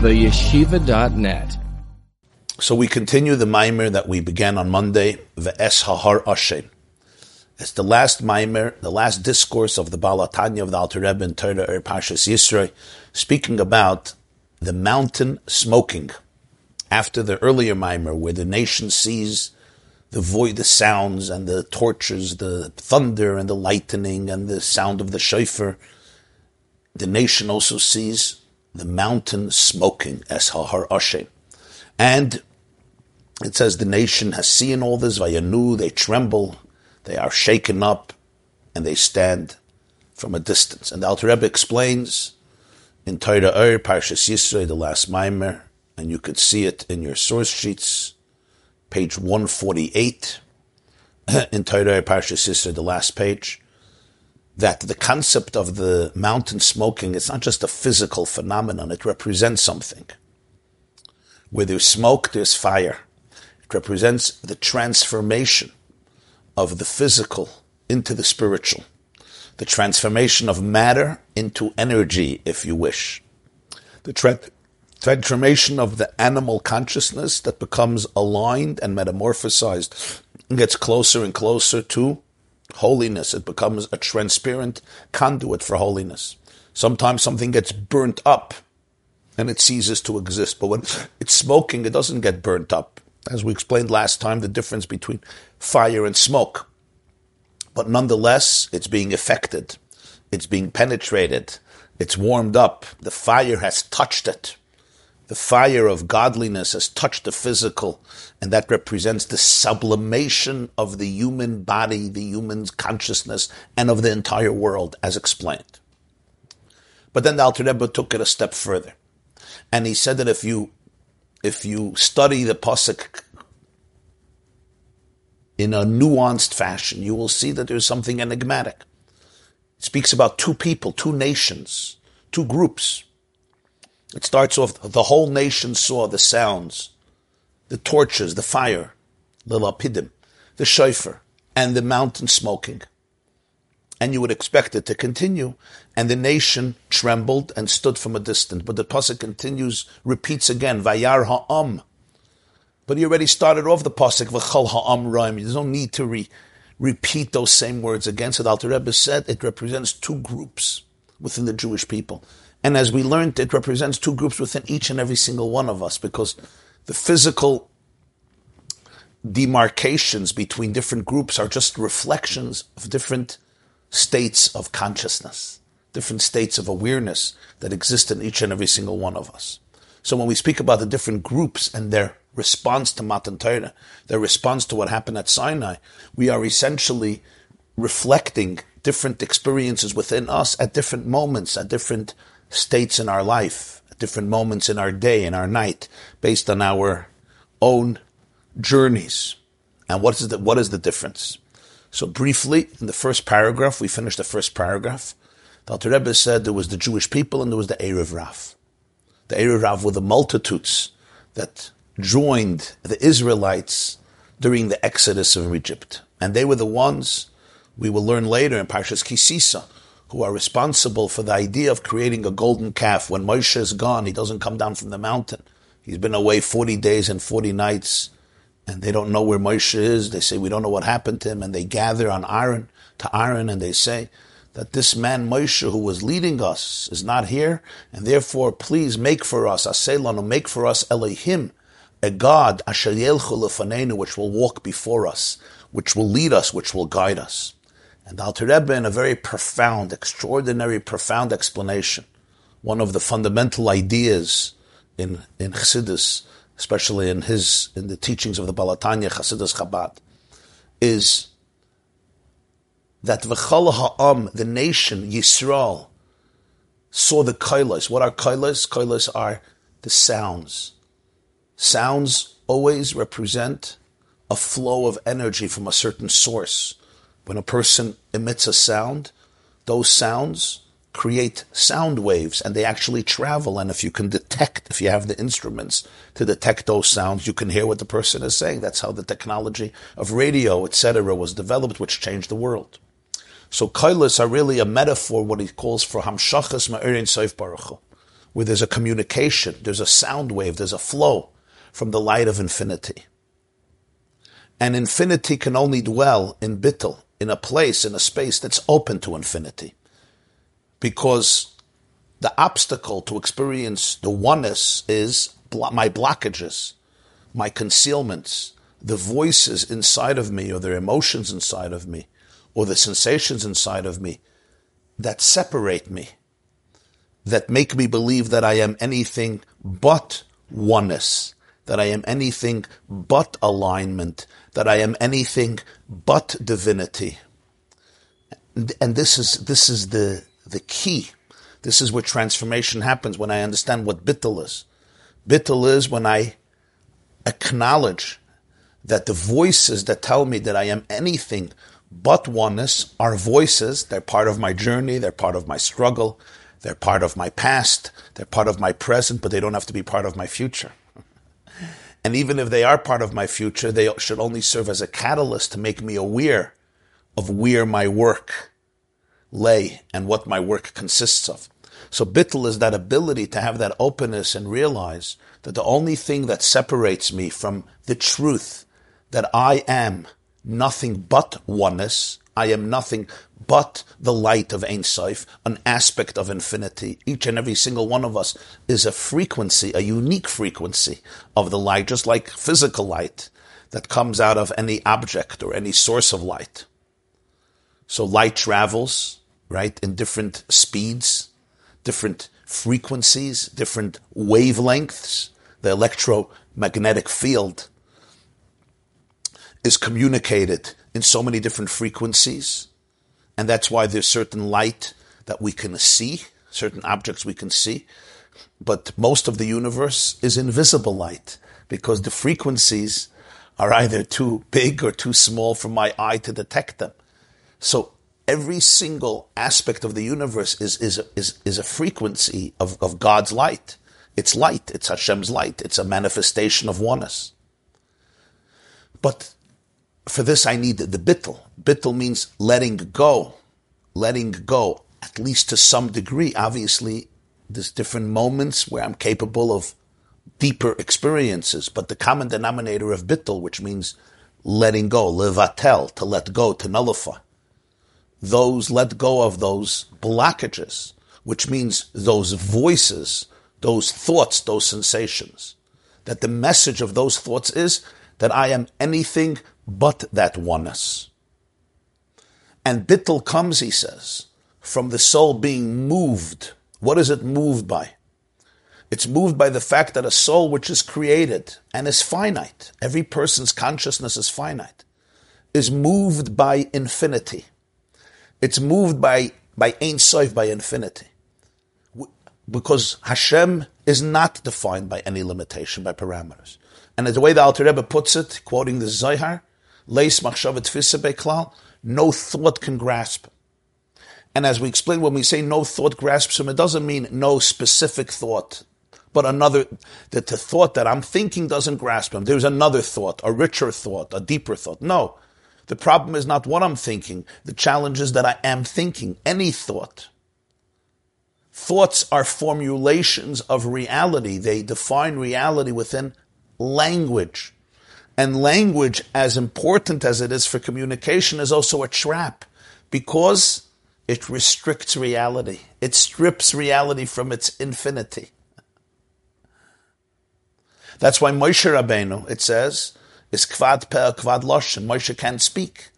theyeshiva.net. So we continue the mimer that we began on Monday, Ve'es Hahar Ashen. It's the last mimer, the last discourse of the Balatanya of the Alter Rebbe in Torah er Parshas Yisroi, speaking about the mountain smoking. After the earlier mimer, where the nation sees the void, the sounds and the torches, the thunder and the lightning and the sound of the shofar, the nation also sees the mountain smoking, as Hahar Ashen. And it says the nation has seen all this, Vayanu, they tremble, they are shaken up, and they stand from a distance. And the Alter Rebbe explains in Torah Or, Parshas Yisroi, the last mimer, and you could see it in your source sheets, page 148, in Torah Or, Parshas Yisroi, the last page, that the concept of the mountain smoking is not just a physical phenomenon, it represents something. Where there's smoke, there's fire. It represents the transformation of the physical into the spiritual, the transformation of matter into energy, if you wish, the tra- transformation of the animal consciousness that becomes aligned and metamorphosized and gets closer and closer to holiness. It becomes a transparent conduit for holiness. Sometimes something gets burnt up and it ceases to exist. But when it's smoking, it doesn't get burnt up as we explained last time, the difference between fire and smoke. But nonetheless, it's being affected, it's being penetrated, it's warmed up, the fire has touched it. The fire of godliness has touched the physical, and that represents the sublimation of the human body, the human consciousness, and of the entire world, as explained. But then the Alter Rebbe took it a step further, and he said that if you if you study the pasuk in a nuanced fashion, you will see that there's something enigmatic. It speaks about two people, two nations, two groups. It starts off, the whole nation saw the sounds, the torches, the fire, the lapidim, the shofar, and the mountain smoking. And you would expect it to continue. And the nation trembled and stood from a distance. But the pasuk continues, repeats again, Vayar ha'am. But he already started off the pasuk, V'chol ha'am ra'im. There's no need to re- repeat those same words again. So the Alter Rebbe said it represents two groups within the Jewish people. And as we learned, it represents two groups within each and every single one of us because the physical demarcations between different groups are just reflections of different states of consciousness, different states of awareness that exist in each and every single one of us. So when we speak about the different groups and their response to Matan Torah, their response to what happened at Sinai, we are essentially reflecting different experiences within us at different moments, at different states in our life, at different moments in our day, in our night, based on our own journeys. And what is the, what is the difference? So briefly, in the first paragraph, we finished the first paragraph. The Alter Rebbe said there was the Jewish people and there was the Erev Rav. The Erev Rav were the multitudes that joined the Israelites during the exodus of Egypt. And they were the ones, we will learn later in Parshas Ki Sisa, who are responsible for the idea of creating a golden calf. When Moshe is gone, he doesn't come down from the mountain. He's been away 40 days and 40 nights and they don't know where Moshe is. They say, we don't know what happened to him. And they gather on Aaron, to Aaron, and they say that this man Moshe who was leading us is not here. And therefore, please make for us, Aselanu, make for us Elohim, a God, which will walk before us, which will lead us, which will guide us. And Alter Rebbe, in a very profound, extraordinary, profound explanation, one of the fundamental ideas in, in Chassidus, especially in his in the teachings of the Balatanya Chassidus Chabad, is that v'chal ha'am, the nation Yisrael, saw the kailas. What are kailas? Kailas are the sounds. Sounds always represent a flow of energy from a certain source. When a person emits a sound, those sounds create sound waves and they actually travel. And if you can detect, if you have the instruments to detect those sounds, you can hear what the person is saying. That's how the technology of radio, etc., was developed, which changed the world. So kailas are really a metaphor, what he calls for hamshachas ma'erin seif baruch where there's a communication, there's a sound wave, there's a flow from the light of infinity. And infinity can only dwell in Bittel, in a place, in a space that's open to infinity. Because the obstacle to experience the oneness is my blockages, my concealments, the voices inside of me, or the emotions inside of me, or the sensations inside of me that separate me, that make me believe that I am anything but oneness, that I am anything but alignment, that I am anything but divinity. And this is, this is the, the key. This is where transformation happens when I understand what bittul is. Bittul is when I acknowledge that the voices that tell me that I am anything but oneness are voices. They're part of my journey. They're part of my struggle. They're part of my past. They're part of my present, but they don't have to be part of my future. And even if they are part of my future, they should only serve as a catalyst to make me aware of where my work lay and what my work consists of. So bittul is that ability to have that openness and realize that the only thing that separates me from the truth that I am nothing but oneness, I am nothing but the light of Ein Sof, an aspect of infinity. Each and every single one of us is a frequency, a unique frequency of the light, just like physical light that comes out of any object or any source of light. So light travels, right, in different speeds, different frequencies, different wavelengths. The electromagnetic field is communicated in so many different frequencies. And that's why there's certain light that we can see, certain objects we can see. But most of the universe is invisible light because the frequencies are either too big or too small for my eye to detect them. So every single aspect of the universe is, is, is, is a frequency of, of God's light. It's light. It's Hashem's light. It's a manifestation of oneness. But for this I need the bittel. Bittel means letting go, letting go, at least to some degree. Obviously, there's different moments where I'm capable of deeper experiences, but the common denominator of bittel, which means letting go, levatel, to let go, to nullify. Those let go of those blockages, which means those voices, those thoughts, those sensations. That the message of those thoughts is that I am anything but that oneness. And bittul comes, he says, from the soul being moved. What is it moved by? It's moved by the fact that a soul which is created and is finite, every person's consciousness is finite, is moved by infinity. It's moved by, by Ein Sof, by infinity. Because Hashem is not defined by any limitation, by parameters. And the way the Alter Rebbe puts it, quoting the Zohar, No thought can grasp. And as we explain, when we say no thought grasps him, it doesn't mean no specific thought, but another, that the thought that I'm thinking doesn't grasp him. There's another thought, a richer thought, a deeper thought. No. The problem is not what I'm thinking. The challenge is that I am thinking any thought. Thoughts are formulations of reality. They define reality within language. And language, as important as it is for communication, is also a trap because it restricts reality. It strips reality from its infinity. That's why Moshe Rabbeinu, it says, is kvad pe kvad loshen. Moshe can't speak.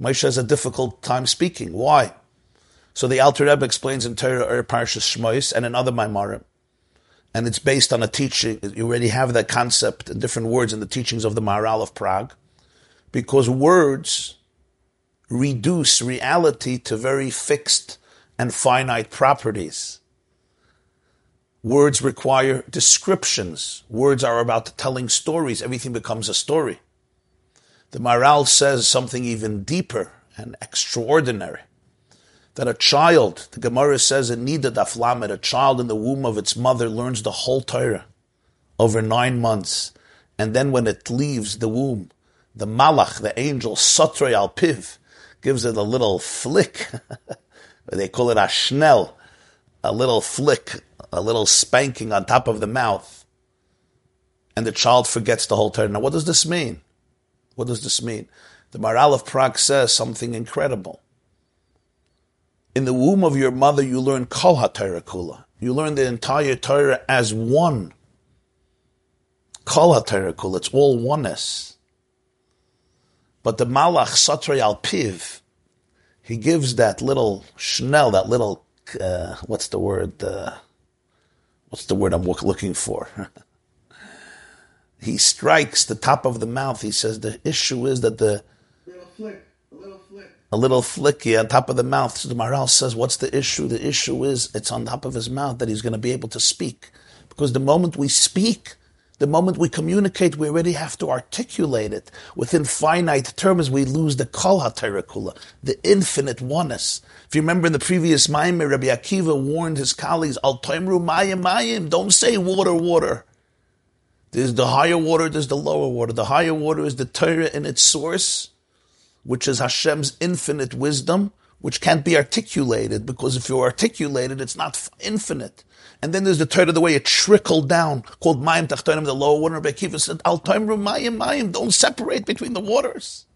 Moshe has a difficult time speaking. Why? So the Alter Rebbe explains in Torah or Parshas Shmois and in other Maimarim and it's based on a teaching. You already have that concept and different words in the teachings of the Maharal of Prague, because words reduce reality to very fixed and finite properties. Words require descriptions. Words are about telling stories. Everything becomes a story. The Maharal says something even deeper and extraordinary that a child, the Gemara says in Nida daf lamed, a child in the womb of its mother learns the whole Torah over nine months. And then when it leaves the womb, the Malach, the angel, Sotre al Piv, gives it a little flick. they call it a schnell, a little flick, a little spanking on top of the mouth, and the child forgets the whole Torah. Now, what does this mean? What does this mean? The Maharal of Prague says something incredible. In the womb of your mother, you learn Kol HaTorah Kula. You learn the entire Torah as one. Kol HaTorah Kula. It's all oneness. But the Malach Satre Al Piv, he gives that little schnell, that little, uh, what's the word? Uh, what's the word I'm looking for? he strikes the top of the mouth. He says the issue is that the a little flicky on top of the mouth. So the Maharal says, what's the issue? The issue is it's on top of his mouth that he's going to be able to speak. Because the moment we speak, the moment we communicate, we already have to articulate it. Within finite terms, we lose the kol ha the infinite oneness. If you remember in the previous Maimer, Rabbi Akiva warned his colleagues, Al Taimru Mayim Mayim, don't say water, water. There's the higher water, there's the lower water. The higher water is the Torah in its source, which is Hashem's infinite wisdom, which can't be articulated, because if you articulate it, it's not infinite. And then there's the Torah, the way it trickled down, called Mayim Tachtonim, the lower water. Rabbi Akiva said, Al Mayim Mayim, don't separate between the waters.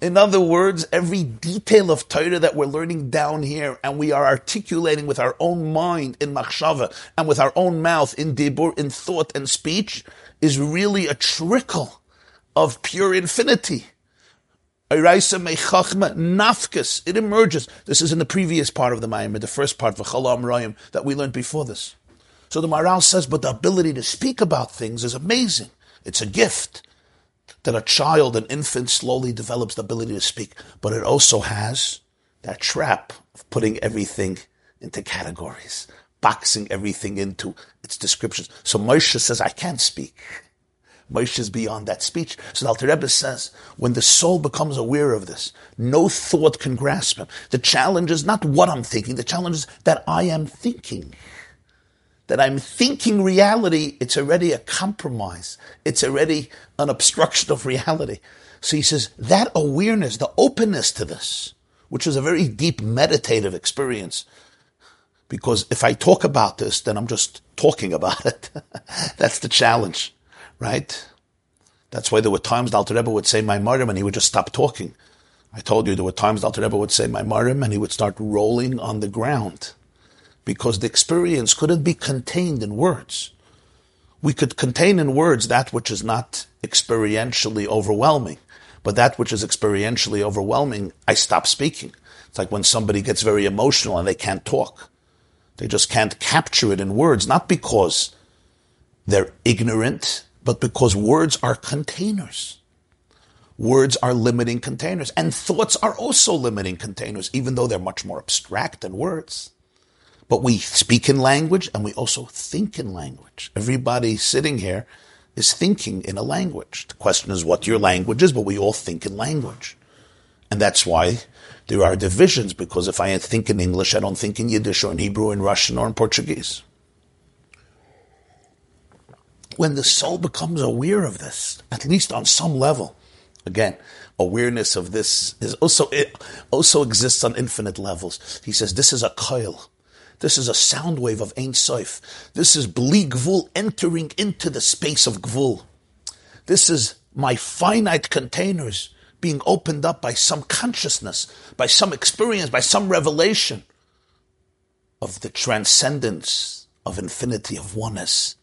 In other words, every detail of Torah that we're learning down here and we are articulating with our own mind in machshava and with our own mouth in dibur, in thought and speech is really a trickle of pure infinity. Nafkis, it emerges. This is in the previous part of the Ma'amr, the first part of Rayim that we learned before this. So the Maharal says, but the ability to speak about things is amazing. It's a gift that a child, an infant, slowly develops the ability to speak. But it also has that trap of putting everything into categories, boxing everything into its descriptions. So Moshe says, I can't speak. Moshe is beyond that speech. So the Alter Rebbe says, when the soul becomes aware of this, no thought can grasp him. The challenge is not what I'm thinking, the challenge is that I am thinking. That I'm thinking reality, it's already a compromise. It's already an obstruction of reality. So he says, that awareness, the openness to this, which is a very deep meditative experience, because if I talk about this, then I'm just talking about it. That's the challenge right? That's why there were times the Alter Rebbe would say maimarim and he would just stop talking. I told you there were times the Alter Rebbe would say maimarim and he would start rolling on the ground because the experience couldn't be contained in words. We could contain in words that which is not experientially overwhelming, but that which is experientially overwhelming, I stop speaking. It's like when somebody gets very emotional and they can't talk. They just can't capture it in words, not because they're ignorant but because words are containers. Words are limiting containers, and thoughts are also limiting containers, even though they're much more abstract than words. But we speak in language and we also think in language. Everybody sitting here is thinking in a language. The question is what your language is, but we all think in language. And that's why there are divisions, because if I think in English, I don't think in Yiddish or in Hebrew, or in Russian or in Portuguese when the soul becomes aware of this, at least on some level, again, awareness of this is also it also exists on infinite levels. He says this is a coil. This is a sound wave of Ein Sof. This is Bli Gvul entering into the space of Gvul. This is my finite containers being opened up by some consciousness, by some experience, by some revelation of the transcendence of infinity, of oneness.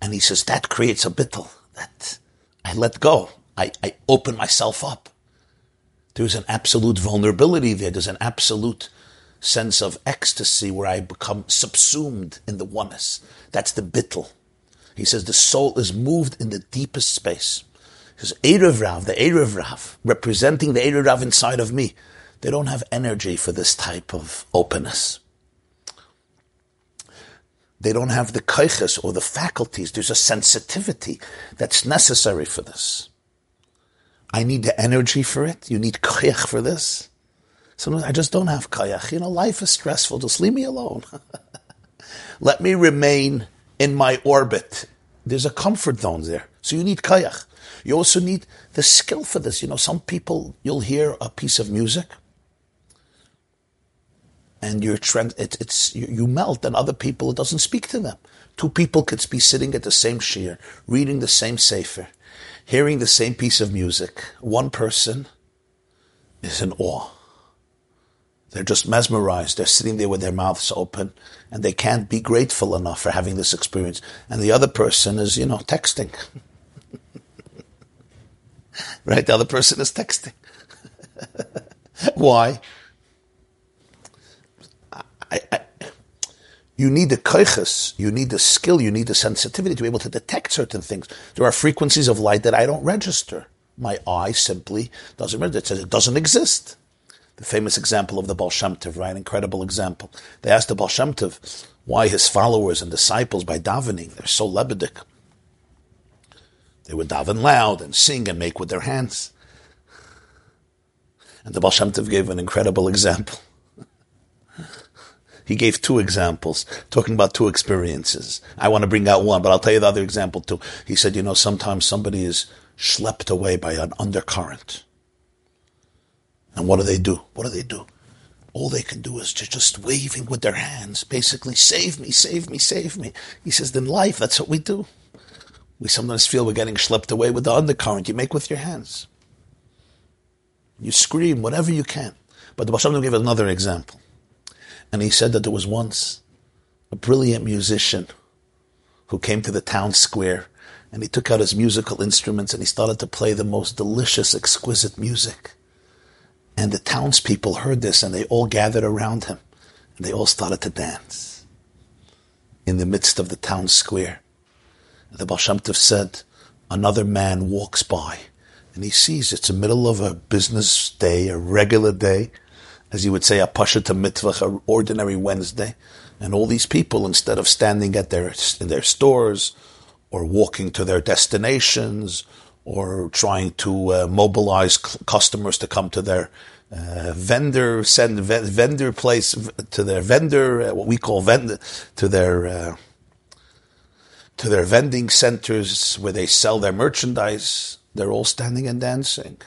And he says, that creates a bittel. That I let go. I, I open myself up. There's an absolute vulnerability there. There's an absolute sense of ecstasy where I become subsumed in the oneness. That's the bittel. He says the soul is moved in the deepest space. He says, Erev Rav, the Erev Rav, representing the Erev Rav inside of me, they don't have energy for this type of openness. They don't have the kaiches or the faculties. There's a sensitivity that's necessary for this. I need the energy for it. You need koyach for this. Sometimes I just don't have koyach. You know, life is stressful. Just leave me alone. Let me remain in my orbit. There's a comfort zone there. So you need koyach. You also need the skill for this. You know, some people, you'll hear a piece of music and you're trend, it, it's you, you melt, and other people it doesn't speak to them. Two people could be sitting at the same shiur, reading the same sefer, hearing the same piece of music. One person is in awe. They're just mesmerized. They're sitting there with their mouths open, and they can't be grateful enough for having this experience. And the other person is, you know, texting. right? The other person is texting. Why? You need the koiches, you need the skill, you need the sensitivity to be able to detect certain things. There are frequencies of light that I don't register. My eye simply doesn't register. It says it doesn't exist. The famous example of the Baal right? Incredible example. They asked the Baal why his followers and disciples, by davening, they're so lebedik. They would daven loud and sing and make with their hands. And the Baal gave an incredible example. He gave two examples, talking about two experiences. I want to bring out one, but I'll tell you the other example too. He said, you know, sometimes somebody is schlepped away by an undercurrent. And what do they do? What do they do? All they can do is just, just waving with their hands, basically, save me, save me, save me. He says, in life, that's what we do. We sometimes feel we're getting schlepped away with the undercurrent you make with your hands. You scream whatever you can. But the Baal gave another example. And he said that there was once a brilliant musician who came to the town square and he took out his musical instruments and he started to play the most delicious, exquisite music. And the townspeople heard this and they all gathered around him and they all started to dance in the midst of the town square. The Baal said, another man walks by and he sees it's the middle of a business day, a regular day, as you would say, a pasha to mitzvah, an ordinary Wednesday, and all these people, instead of standing at their in their stores or walking to their destinations or trying to uh, mobilize c- customers to come to their uh, vendor, send vendor place to their vendor, uh, what we call vendor, to their uh, to their vending centers where they sell their merchandise. They're all standing and dancing,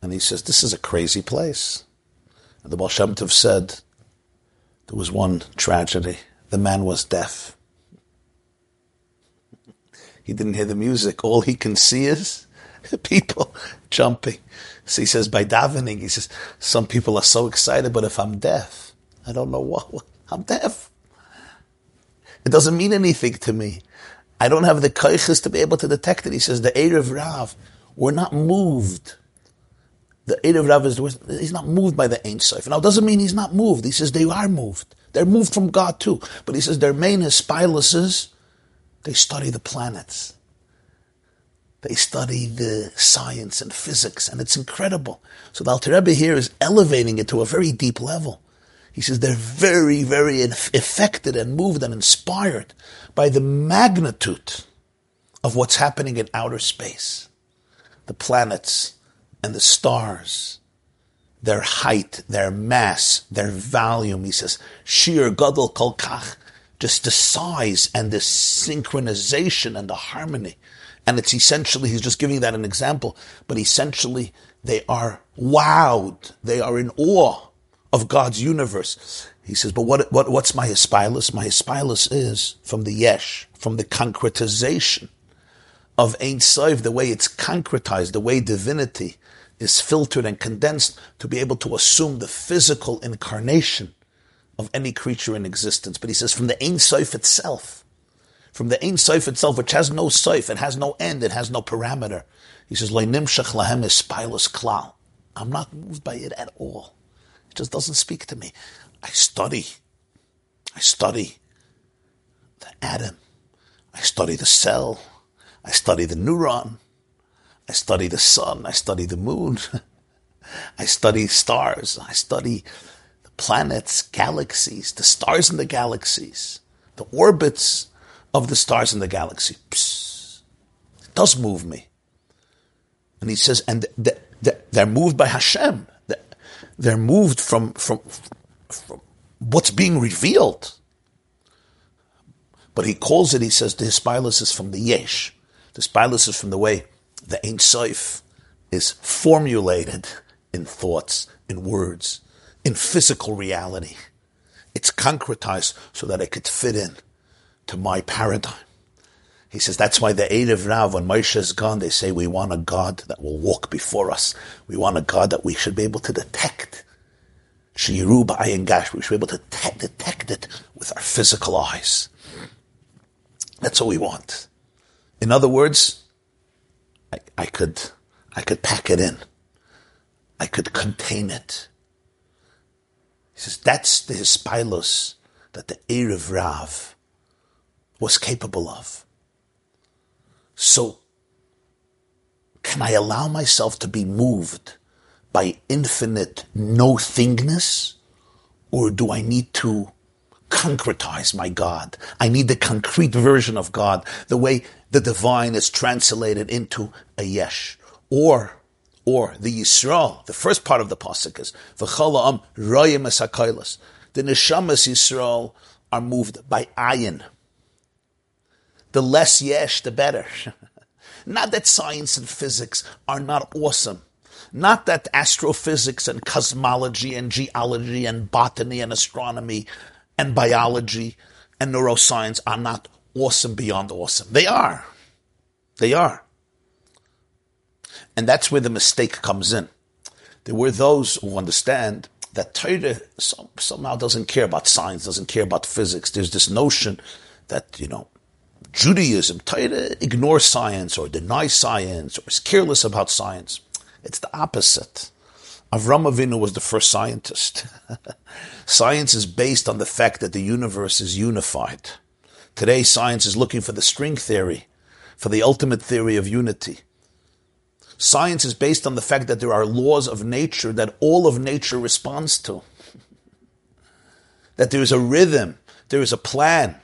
and he says, "This is a crazy place." The Baal Shem Tov said, "There was one tragedy. The man was deaf." He didn't hear the music. All he can see is people jumping. So he says, by davening, he says, some people are so excited, but if I'm deaf, I don't know what, I'm deaf. It doesn't mean anything to me. I don't have the koiches to be able to detect it. He says, the Erev Rav, we're not moved. The Erev Rav is, he's not moved by the Ein Sof. Now, it doesn't mean he's not moved. He says they are moved. They're moved from God too. But he says their main aspiluses they study the planets. They study the science and physics, and it's incredible. So the Alter Rebbe here is elevating it to a very deep level. He says they're very, very affected and moved and inspired by the magnitude of what's happening in outer space. The planets and the stars, their height, their mass, their volume. He says, Shir Gadol Kol Kach just the size and the synchronization and the harmony. And it's essentially, he's just giving that an example, but essentially they are wowed. They are in awe of God's universe. He says, but what, what, what's my aspilus? My aspilus is from the yesh, from the concretization of Ein Sof, the way it's concretized, the way divinity is filtered and condensed to be able to assume the physical incarnation of any creature in existence. But he says from the Ein Sof itself, from the Ein Sof itself, which has no Sof, it has no end, it has no parameter. He says, Nimshach lahem is spilus klal. I'm not moved by it at all. It just doesn't speak to me. I study. I study the atom. I study the cell. I study the neuron. I study the sun. I study the moon. I study stars. I study the planets, galaxies, the stars in the galaxies, the orbits of the stars in the galaxy. Psst. It does move me. And he says, and they're moved by Hashem. They're moved from, from, from what's being revealed. But he calls it, he says, the Hispilus is from the Yesh. The Hispilus is from the way the Ein Sof is formulated in thoughts, in words, in physical reality. It's concretized so that it could fit in to my paradigm. He says that's why the Erev Rav, when Moshe is gone, they say we want a God that will walk before us. We want a God that we should be able to detect. Shiru b'ayin gash. We should be able to te- detect it with our physical eyes. That's what we want. In other words, I, could, I could pack it in. I could contain it. He says that's the hispilus that the Erev Rav was capable of. So, can I allow myself to be moved by infinite no thingness? Or do I need to concretize my God? I need the concrete version of God, the way the divine is translated into a yesh. Or, or the Yisrael, the first part of the pasuk is, V'chala royim es The neshamas Yisrael are moved by ayin, the less yesh, the better. not that science and physics are not awesome. Not that astrophysics and cosmology and geology and botany and astronomy and biology and neuroscience are not awesome beyond awesome. They are. They are. And that's where the mistake comes in. There were those who understand that Torah somehow doesn't care about science, doesn't care about physics. There's this notion that, you know, Judaism, Torah ignores science or denies science or is careless about science. It's the opposite. Avram Avinu was the first scientist. science is based on the fact that the universe is unified. Today, science is looking for the string theory, for the ultimate theory of unity. Science is based on the fact that there are laws of nature that all of nature responds to. that there is a rhythm, there is a plan,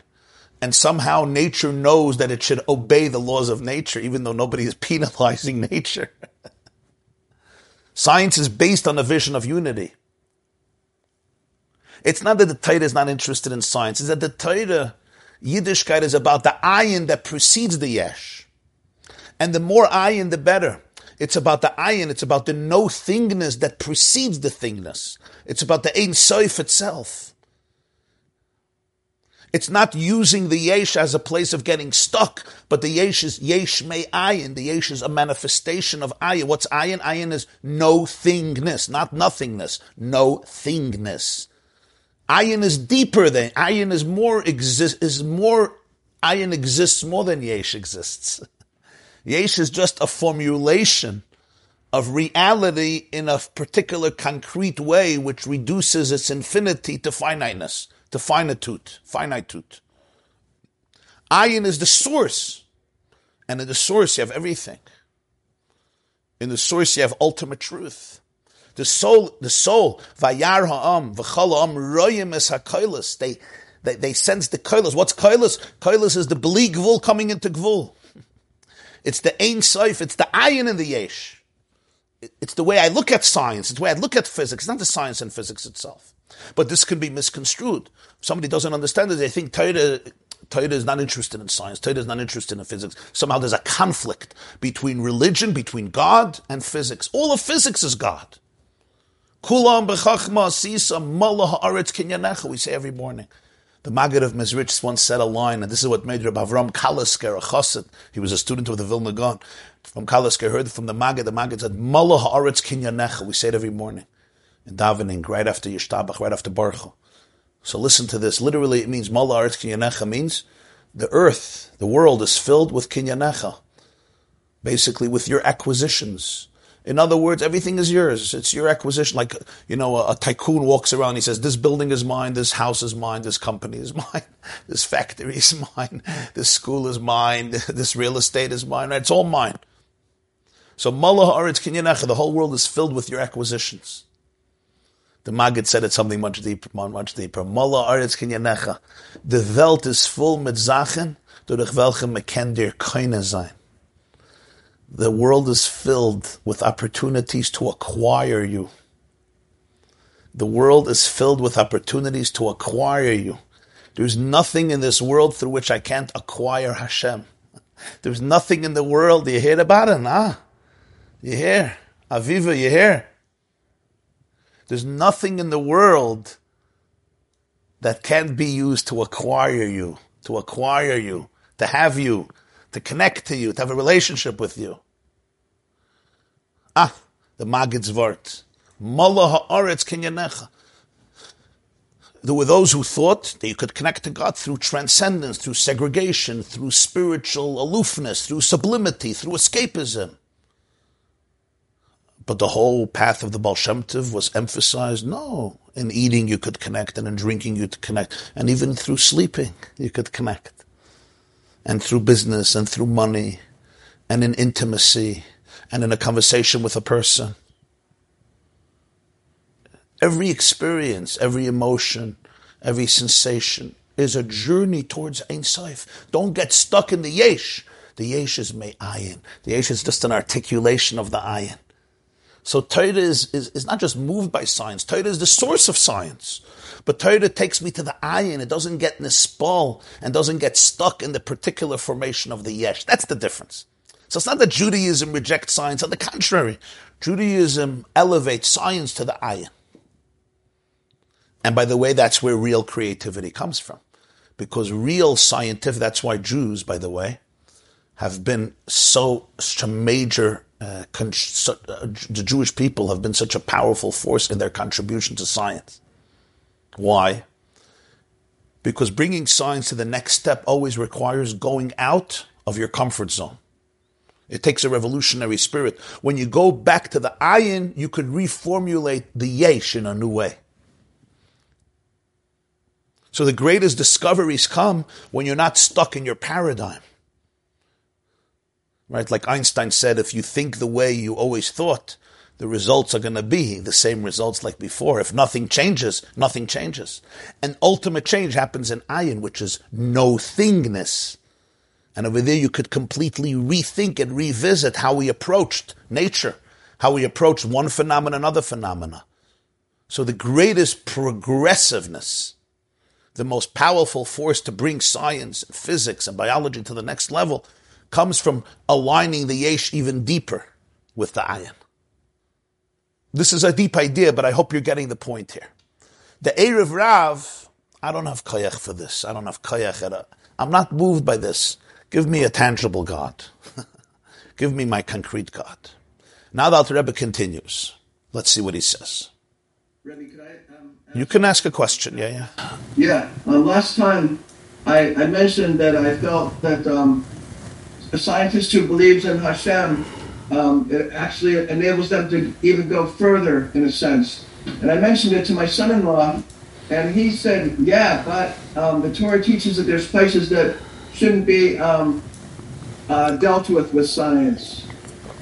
and somehow nature knows that it should obey the laws of nature, even though nobody is penalizing nature. Science is based on a vision of unity. It's not that the Torah is not interested in science, it's that the Torah, Yiddishkeit, is about the ayin that precedes the yesh. And the more ayin, the better. It's about the ayin, it's about the no thingness that precedes the thingness. It's about the Ein Soif itself. It's not using the yesh as a place of getting stuck, but the yesh is yesh may ayin. The yesh is a manifestation of ayin. What's ayin? Ayin is no thingness, not nothingness. No thingness. Ayin is deeper than ayin is more exist is more ayin exists more than yesh exists. yesh is just a formulation of reality in a particular concrete way which reduces its infinity to finiteness to finitude, finitude. Ayin is the source. And in the source you have everything. In the source you have ultimate truth. The soul, the soul, vayar ha'am, royim es. They, they, they sense the koilis. What's koilis? Koilis is the beli gvul coming into gvul. It's the ein soif, it's the ayin in the yesh. It's the way I look at science, it's the way I look at physics, it's not the science and physics itself. But this can be misconstrued. If somebody doesn't understand it, they think Torah, Torah is not interested in science. Torah is not interested in physics. Somehow there's a conflict between religion, between God and physics. All of physics is God. Kulam b'chachma sisa mala haaretz kinyanecha. We say every morning. The Maggid of Mezritch once said a line, and this is what made Rabbi Avram Kalisker a chassid. He was a student of the Vilna Gaon. From Kalisker, heard from the Maggid. The Maggid said, "Mala haaretz kinyanecha." We say it every morning in davening right after Yishtabach, right after Baruch. So listen to this. Literally, it means Mala Aretz Kinyanecha means the earth, the world is filled with Kinyanecha. Basically, with your acquisitions. In other words, everything is yours. It's your acquisition. Like, you know, a, a, tycoon walks around, he says, this building is mine, this house is mine, this company is mine, this factory is mine, this school is mine, this real estate is mine, right? it's all mine. So, Mallah Aretz Kinyanecha, the whole world is filled with your acquisitions. The Maggid said it something much deeper, much deeper. Mala aretz kinyanecha. The Welt is full mit Sachen, durch welche me ken dir keine sein. The world is filled with opportunities to acquire you. The world is filled with opportunities to acquire you. There's nothing in this world through which I can't acquire Hashem. There's nothing in the world. You hear about it? Nah. You hear? Aviva, you hear? There's nothing in the world that can't be used to acquire you, to acquire you, to have you, to connect to you, to have a relationship with you. Ah, the Magid's Vort. Mala ha'aretz kinyanecha. There were those who thought that you could connect to God through transcendence, through segregation, through spiritual aloofness, through sublimity, through escapism. But the whole path of the Baal Shem Tov was emphasized, no, in eating you could connect, and in drinking you could connect, and even through sleeping you could connect. And through business, and through money, and in intimacy, and in a conversation with a person. Every experience, every emotion, every sensation is a journey towards Ein Sof. Don't get stuck in the Yesh. The Yesh is Me'ayin. The Yesh is just an articulation of the Ayin. So Torah is, is, is not just moved by science. Torah is the source of science. But Torah takes me to the ayin. It doesn't get nispal and doesn't get stuck in the particular formation of the yesh. That's the difference. So it's not that Judaism rejects science. On the contrary, Judaism elevates science to the ayin. And by the way, that's where real creativity comes from. Because real scientific, that's why Jews, by the way, have been so such a major uh, con- so, uh, the Jewish people have been such a powerful force in their contribution to science. Why? Because bringing science to the next step always requires going out of your comfort zone. It takes a revolutionary spirit. When you go back to the ayin, you could reformulate the yesh in a new way. So the greatest discoveries come when you're not stuck in your paradigm. Right? Like Einstein said, if you think the way you always thought, the results are going to be the same results like before. If nothing changes, nothing changes. And ultimate change happens in ayin, which is no thingness. And over there, you could completely rethink and revisit how we approached nature, how we approached one phenomenon, another phenomena. So the greatest progressiveness, the most powerful force to bring science physics and biology to the next level comes from aligning the yesh even deeper with the ayin. This is a deep idea, but I hope you're getting the point here. The Erev Rav, I don't have koyach for this. I don't have a, I'm not moved by this. Give me a tangible God. Give me my concrete God. Now the Alter Rebbe continues. Let's see what he says. Rebbe, could I, um, You can ask a question. Yeah, yeah. Yeah. Uh, last time I, I mentioned that I felt that um, a scientist who believes in Hashem, um, it actually enables them to even go further in a sense. And I mentioned it to my son-in-law, and he said, "Yeah, but um, the Torah teaches that there's places that shouldn't be um, uh, dealt with with science,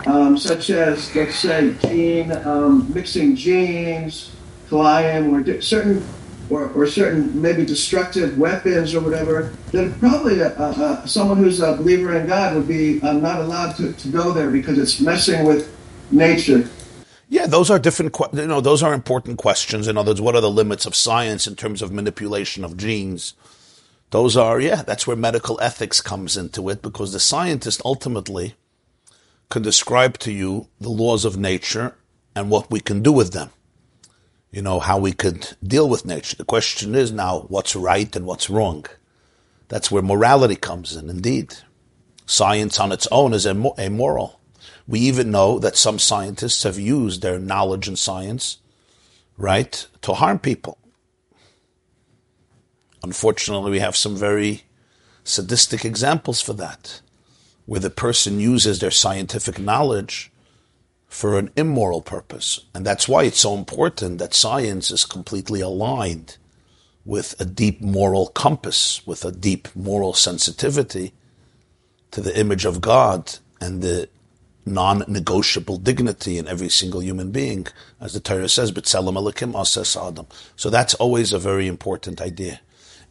um, such as, let's say, gene um, mixing genes, kilayim, or certain or, or certain maybe destructive weapons or whatever, then probably a, a, a, someone who's a believer in God would be um, not allowed to, to go there because it's messing with nature. Yeah, those are different. You know, those are important questions. In other words, what are the limits of science in terms of manipulation of genes? Those are, yeah, that's where medical ethics comes into it because the scientist ultimately can describe to you the laws of nature and what we can do with them. You know, how we could deal with nature. The question is now what's right and what's wrong. That's where morality comes in, indeed. Science on its own is amoral. We even know that some scientists have used their knowledge in science, right, to harm people. Unfortunately, we have some very sadistic examples for that, where the person uses their scientific knowledge for an immoral purpose. And that's why it's so important that science is completely aligned with a deep moral compass, with a deep moral sensitivity to the image of God and the non-negotiable dignity in every single human being, as the Torah says, "B'tzelem Elokim asas Adam." So that's always a very important idea,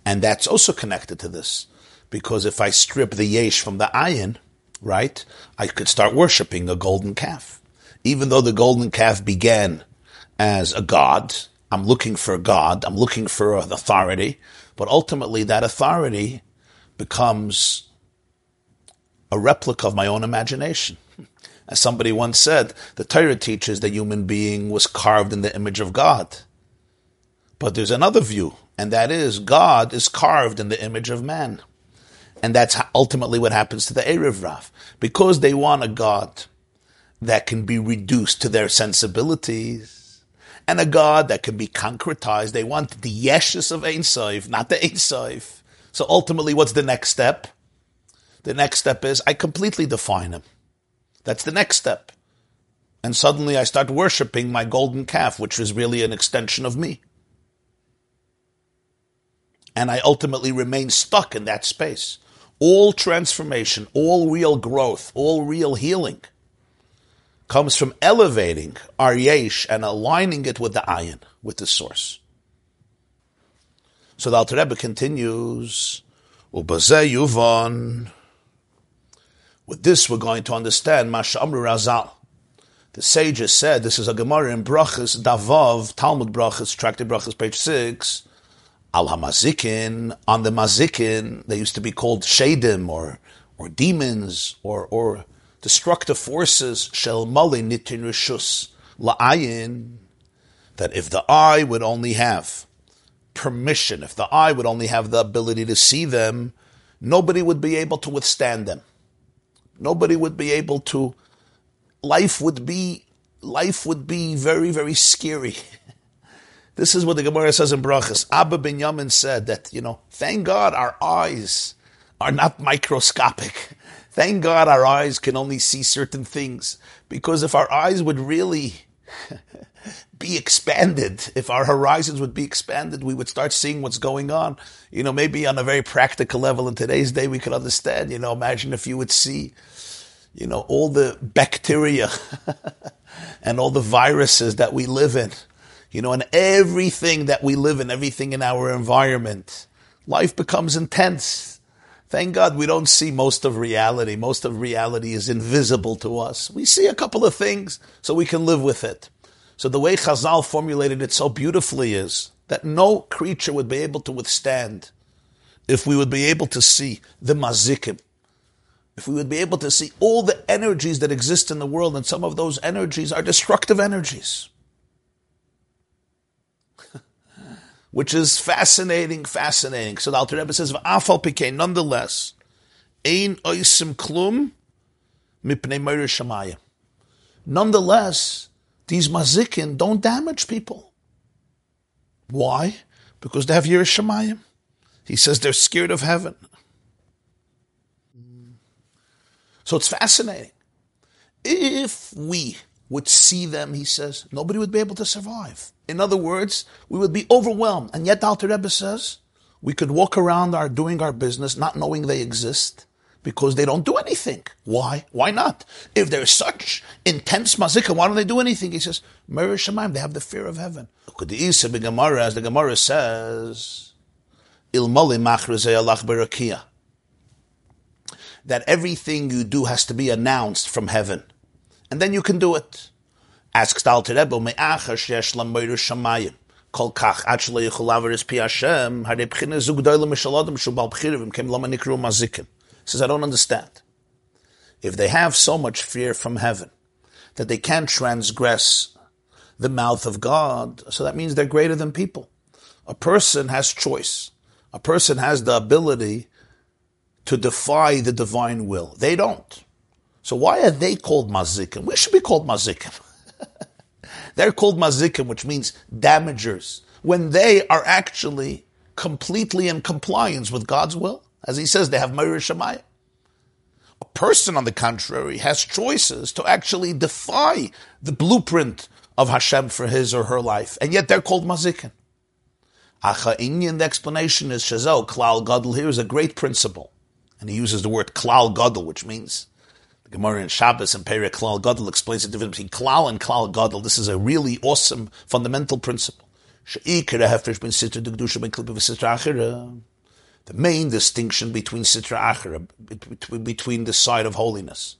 and that's also connected to this, because if I strip the yesh from the ayin, right, I could start worshiping a golden calf, even though the golden calf began as a god. I'm looking for God. I'm looking for an authority, but ultimately that authority becomes a replica of my own imagination. As somebody once said, the Torah teaches that human being was carved in the image of God. But there's another view and that is God is carved in the image of man. And that's ultimately what happens to the Erev Rav. Because they want a God that can be reduced to their sensibilities, and a God that can be concretized. They want the Yeshus of Ein Sof, not the Ein Sof. So ultimately, what's the next step? The next step is I completely define him. That's the next step. And suddenly I start worshiping my golden calf, which is really an extension of me. And I ultimately remain stuck in that space. All transformation, all real growth, all real healing comes from elevating our yesh and aligning it with the ayin, with the source. So the Alter Rebbe continues, Ubazeh yuvon. With this, we're going to understand Masha Amru Razal. The sages said, this is a Gemara in Brachas, Davav, Talmud Brachas, Tractate Brachas, page 6, Al Hamazikin, on the Mazikin, they used to be called Shadim, or, or demons, or, or destructive forces, Shel Mali Nitin Rishus, La'ayin, that if the eye would only have permission, if the eye would only have the ability to see them, nobody would be able to withstand them. Nobody would be able to. Life would be life would be very very scary. this is what the Gemara says in Brachas. Abba Binyamin said that you know, thank God our eyes are not microscopic. Thank God our eyes can only see certain things because if our eyes would really be expanded, if our horizons would be expanded, we would start seeing what's going on. You know, maybe on a very practical level in today's day, we could understand. You know, imagine if you would see, you know, all the bacteria and all the viruses that we live in, you know, and everything that we live in, everything in our environment. Life becomes intense. Thank God we don't see most of reality. Most of reality is invisible to us. We see a couple of things so we can live with it. So the way Chazal formulated it so beautifully is that no creature would be able to withstand if we would be able to see the mazikim, if we would be able to see all the energies that exist in the world, and some of those energies are destructive energies. Which is fascinating, fascinating. So the Alter Rebbe says, "Afal pikein." Nonetheless, ein oisim klum mipnei shamayim. Nonetheless, these mazikin don't damage people. Why? Because they have Yiras Shamayim. He says they're scared of heaven. So it's fascinating. If we would see them, he says, nobody would be able to survive. In other words, we would be overwhelmed. And yet, Alter Rebbe says, we could walk around our doing our business, not knowing they exist, because they don't do anything. Why? Why not? If there's such intense mazika, why don't they do anything? He says, Meir Shemaim, they have the fear of heaven. As the Gemara says, that everything you do has to be announced from heaven. And then you can do it. Asks Alter Rebbe, me'achar shesh lamoyer shamayim. Kol kach actually yichulaver is pi Hashem, hare b'chine zug doyle shubal b'chirivim kem lama nikru mazikin says, I don't understand. If they have so much fear from heaven that they can't transgress the mouth of God, so that means they're greater than people. A person has choice. A person has the ability to defy the divine will. They don't. So why are they called mazikim? We should be called mazikim. They're called mazikim, which means damagers, when they are actually completely in compliance with God's will. As he says, they have Meir. A person, on the contrary, has choices to actually defy the blueprint of Hashem for his or her life, and yet they're called mazikin. Acha Inyan, the explanation is Shazel, Klal Gadol. Here is a great principle. And he uses the word Klal Gadol, which means Gemara in Shabbos and Perek Klal Gadol explains the difference between Klal and Klal Gadol. This is a really awesome fundamental principle the main distinction between Sitra Achra, between the side of holiness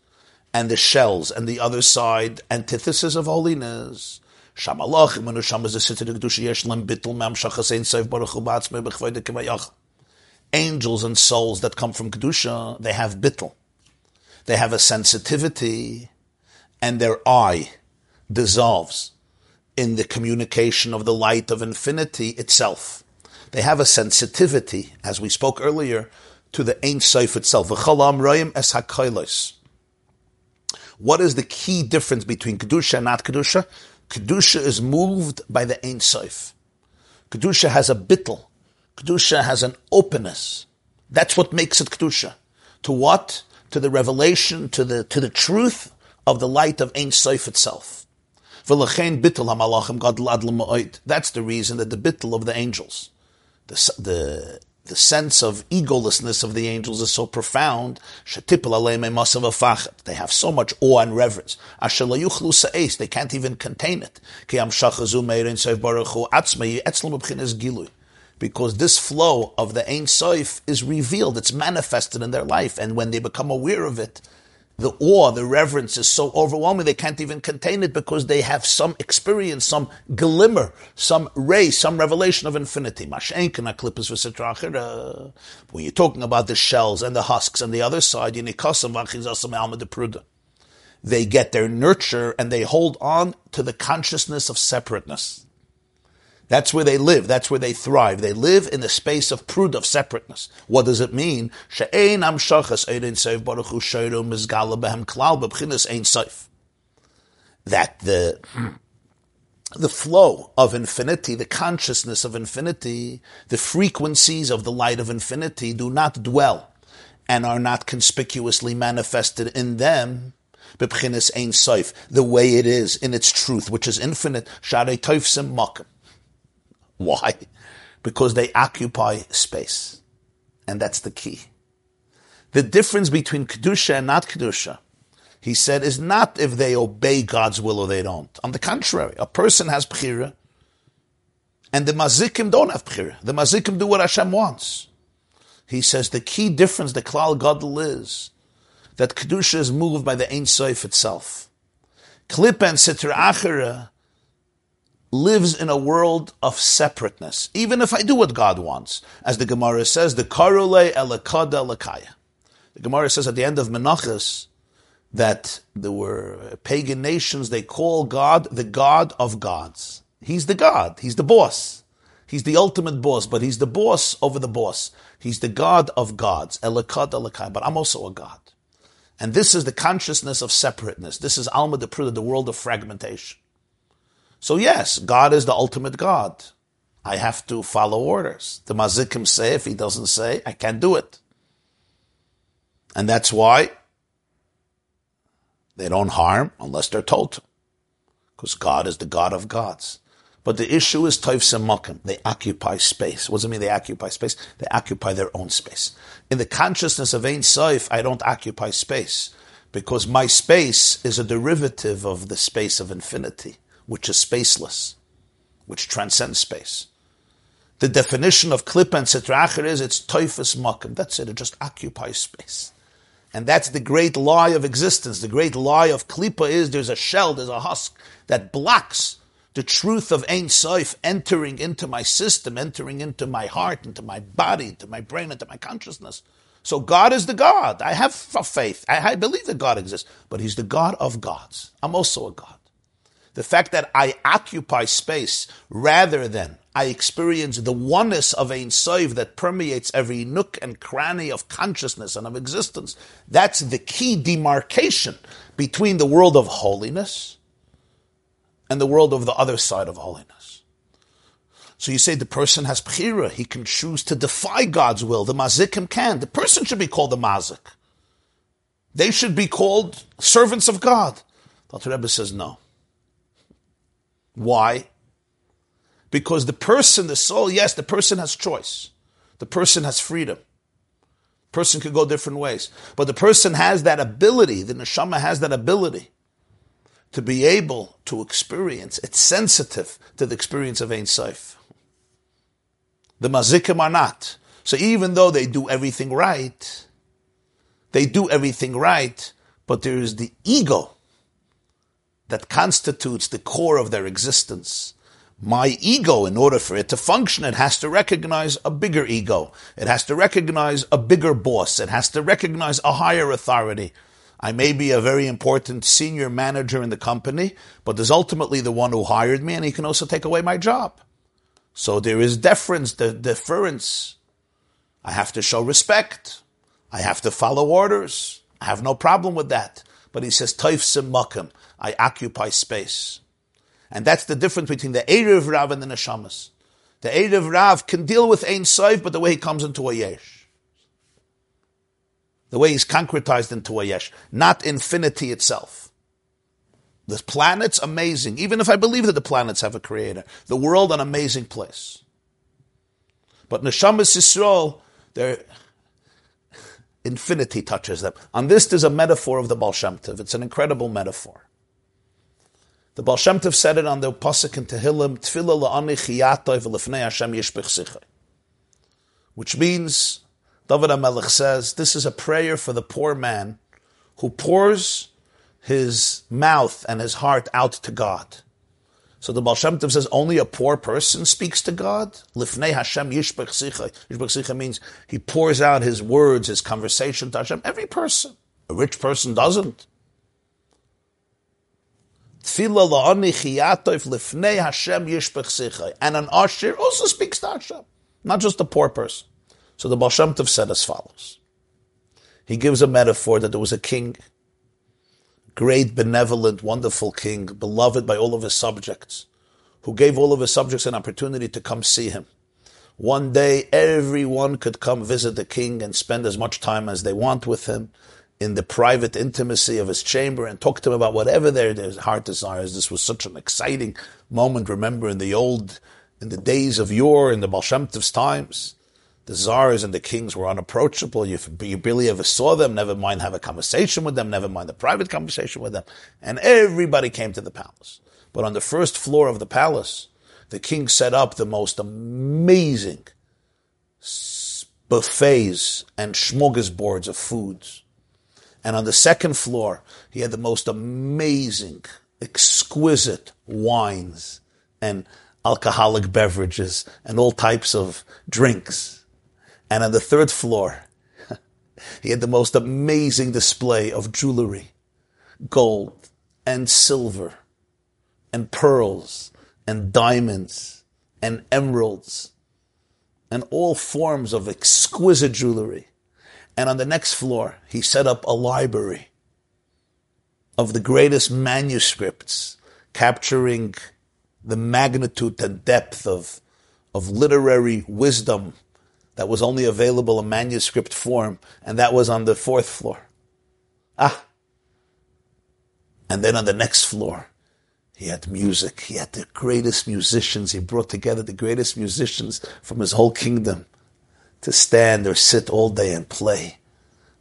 and the shells and the other side, antithesis of holiness. And is the. Angels and souls that come from Kedusha, they have bittel. They have a sensitivity and their eye dissolves in the communication of the light of infinity itself. They have a sensitivity, as we spoke earlier, to the Ein Sof itself. What is the key difference between Kedusha and not Kedusha? Kedusha is moved by the Ein Sof. Kedusha has a bittel. Kedusha has an openness. That's what makes it Kedusha. To what? To the revelation, to the, to the truth of the light of Ein Sof itself. That's the reason that the bittel of the angels, the, the, the sense of egolessness of the angels is so profound. They have so much awe and reverence. They can't even contain it. Because this flow of the Ein Sof is revealed, it's manifested in their life, and when they become aware of it, the awe, the reverence is so overwhelming they can't even contain it because they have some experience, some glimmer, some ray, some revelation of infinity. When you're talking about the shells and the husks and the other side, they get their nurture and they hold on to the consciousness of separateness. That's where they live. That's where they thrive. They live in the space of prud, of separateness. What does it mean? That the, the flow of infinity, the consciousness of infinity, the frequencies of the light of infinity do not dwell and are not conspicuously manifested in them the way it is in its truth, which is infinite. Why? Because they occupy space. And that's the key. The difference between Kedusha and not Kedusha, he said, is not if they obey God's will or they don't. On the contrary, a person has Bechira, and the Mazikim don't have Bechira. The Mazikim do what Hashem wants. He says the key difference, the Klal Gadol is that Kedusha is moved by the Ein Sof itself. Klip and Sitra Achra lives in a world of separateness, even if I do what God wants. As the Gemara says, the karule elakada lakaya. The Gemara says at the end of Menachos that there were pagan nations, they call God the God of gods. He's the God, He's the boss. He's the ultimate boss, but He's the boss over the boss. He's the God of gods, elakada lakaya, but I'm also a God. And this is the consciousness of separateness. This is Alma de Pruda, the world of fragmentation. So yes, God is the ultimate God. I have to follow orders. The mazikim say, if he doesn't say, I can't do it. And that's why they don't harm unless they're told to. Because God is the God of gods. But the issue is Taif Makim. They occupy space. What does it mean they occupy space? They occupy their own space. In the consciousness of Ein Saif, I don't occupy space. Because my space is a derivative of the space of infinity which is spaceless, which transcends space. The definition of klippa and sitra achra is it's toifus makim. That's it. It just occupies space. And that's the great lie of existence. The great lie of klippa is there's a shell, there's a husk that blocks the truth of Ein Sof entering into my system, entering into my heart, into my body, into my brain, into my consciousness. So God is the God. I have faith. I believe that God exists, but He's the God of gods. I'm also a God. The fact that I occupy space rather than I experience the oneness of Ein Sof that permeates every nook and cranny of consciousness and of existence. That's the key demarcation between the world of holiness and the world of the other side of holiness. So you say the person has bechira, he can choose to defy God's will. The mazikim can. The person should be called the mazik. They should be called servants of God. The Rebbe says no. Why? Because the person, the soul, yes, the person has choice. The person has freedom. Person could go different ways. But the person has that ability, the neshama has that ability to be able to experience. It's sensitive to the experience of Ein Sof. The mazikim are not. So even though they do everything right, they do everything right, but there is the ego that constitutes the core of their existence. My ego, in order for it to function, it has to recognize a bigger ego. It has to recognize a bigger boss. It has to recognize a higher authority. I may be a very important senior manager in the company, but there's ultimately the one who hired me and he can also take away my job. So there is deference, the deference. I have to show respect. I have to follow orders. I have no problem with that. But he says, Taif Makim, I occupy space. And that's the difference between the Erev Rav and the Neshamas. The Erev Rav can deal with Ein Saif, but the way he comes into a Yesh. The way he's concretized into a Yesh, not infinity itself. The planet's amazing, even if I believe that the planets have a creator. The world, an amazing place. But Neshamas Yisrael, their infinity touches them. On this, there's a metaphor of the Baal Shem Tov. It's an incredible metaphor. The Baal Shem Tov said it on the Pasuk in Tehillim, Tfilah la'ani chiyatoi v'lefnei Hashem yishbich sichai. Which means, David HaMelech says, this is a prayer for the poor man who pours his mouth and his heart out to God. So the Baal Shem Tov says only a poor person speaks to God. Lifnei Hashem yishbech. Yishbech sicha means he pours out his words, his conversation to Hashem. Every person. A rich person doesn't. Tefillah la'ani chiyatoif lifnei Hashem yishbech sicha. And an Ashir also speaks to Hashem. Not just a poor person. So the Baal Shem Tov said as follows. He gives a metaphor that there was a king great, benevolent, wonderful king, beloved by all of his subjects, who gave all of his subjects an opportunity to come see him. One day, everyone could come visit the king and spend as much time as they want with him in the private intimacy of his chamber and talk to him about whatever their, heart desires. This was such an exciting moment. Remember, in the old, in the days of yore, in the Baal times, the czars and the kings were unapproachable. You, you barely ever saw them, never mind have a conversation with them, never mind a private conversation with them. And everybody came to the palace. But on the first floor of the palace, the king set up the most amazing buffets and smorgasbords of foods. And on the second floor, he had the most amazing, exquisite wines and alcoholic beverages and all types of drinks. And on the third floor, he had the most amazing display of jewelry, gold and silver and pearls and diamonds and emeralds and all forms of exquisite jewelry. And on the next floor, he set up a library of the greatest manuscripts capturing the magnitude and depth of, of literary wisdom that was only available in manuscript form, and that was on the fourth floor. Ah. And then on the next floor, he had music. He had the greatest musicians. He brought together the greatest musicians from his whole kingdom to stand or sit all day and play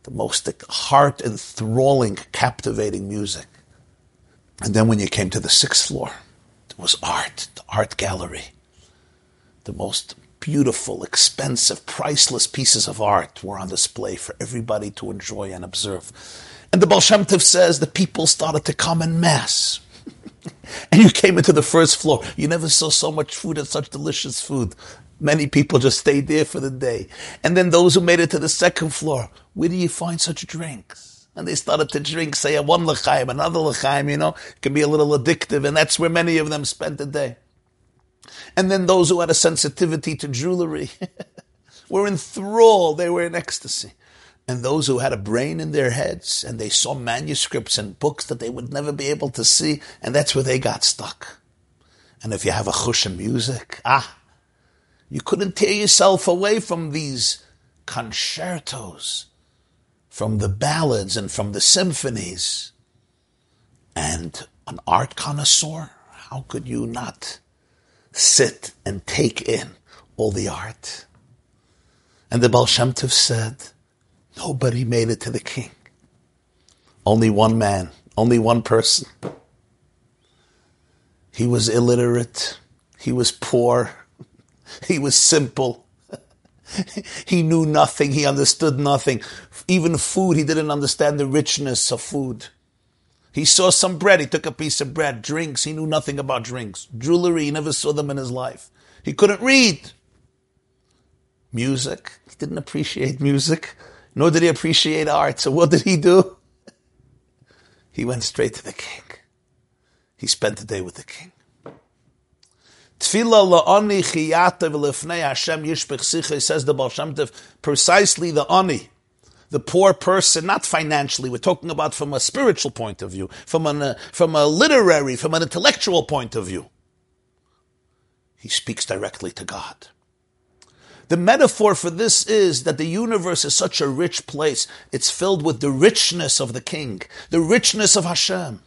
the most heart enthralling, captivating music. And then when you came to the sixth floor, it was art, the art gallery, the most beautiful, expensive, priceless pieces of art were on display for everybody to enjoy and observe. And the Baal says the people started to come in mass. and you came into the first floor. You never saw so much food and such delicious food. Many people just stayed there for the day. And then those who made it to the second floor, where do you find such drinks? And they started to drink, say, one l'chaim, another l'chaim, you know, it can be a little addictive, and that's where many of them spent the day. And then those who had a sensitivity to jewelry were enthralled, they were in ecstasy. And those who had a brain in their heads and they saw manuscripts and books that they would never be able to see, and that's where they got stuck. And if you have a chush music, ah, you couldn't tear yourself away from these concertos, from the ballads and from the symphonies. And an art connoisseur, how could you not sit and take in all the art. And the Baal Shem Tov said, nobody made it to the king. Only one man, only one person. He was illiterate. He was poor. He was simple. he knew nothing. He understood nothing. Even food, he didn't understand the richness of food. He saw some bread, he took a piece of bread. Drinks, he knew nothing about drinks. Jewelry, he never saw them in his life. He couldn't read. Music, he didn't appreciate music, nor did he appreciate art. So what did he do? He went straight to the king. He spent the day with the king. Tefillah la'ani chiyata v'lefnei Hashem yishpech sicha, says the Baal Shem Tov, precisely the ani, the poor person, not financially, we're talking about from a spiritual point of view, from, an, uh, from a literary, from an intellectual point of view. He speaks directly to God. The metaphor for this is that the universe is such a rich place. It's filled with the richness of the king, the richness of Hashem.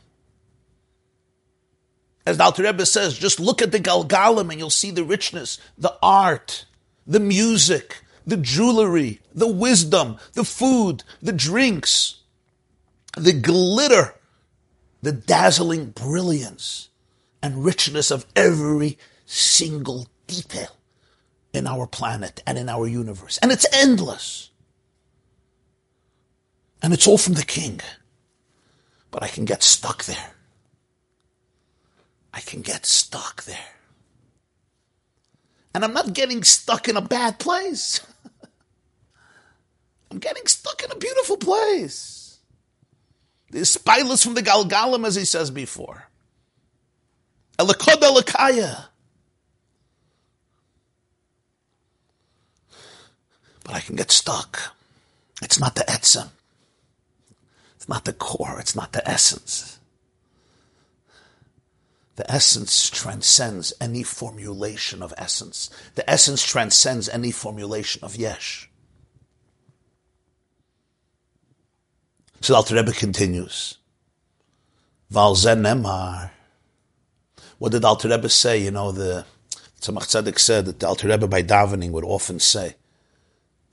As the Alter Rebbe says, just look at the Galgalim and you'll see the richness, the art, the music, the jewelry, the wisdom, the food, the drinks, the glitter, the dazzling brilliance and richness of every single detail in our planet and in our universe. And it's endless. And it's all from the king. But I can get stuck there. I can get stuck there. And I'm not getting stuck in a bad place. I'm getting stuck in a beautiful place. The spilus from the Galgalim, as he says before. Elikod Elikaya. But I can get stuck. It's not the etzem. It's not the core. It's not the essence. The essence transcends any formulation of essence. The essence transcends any formulation of yesh. So the Alter Rebbe continues. What did Alter Rebbe say? You know, the Tzemach Tzedek said that the Alter Rebbe by davening would often say,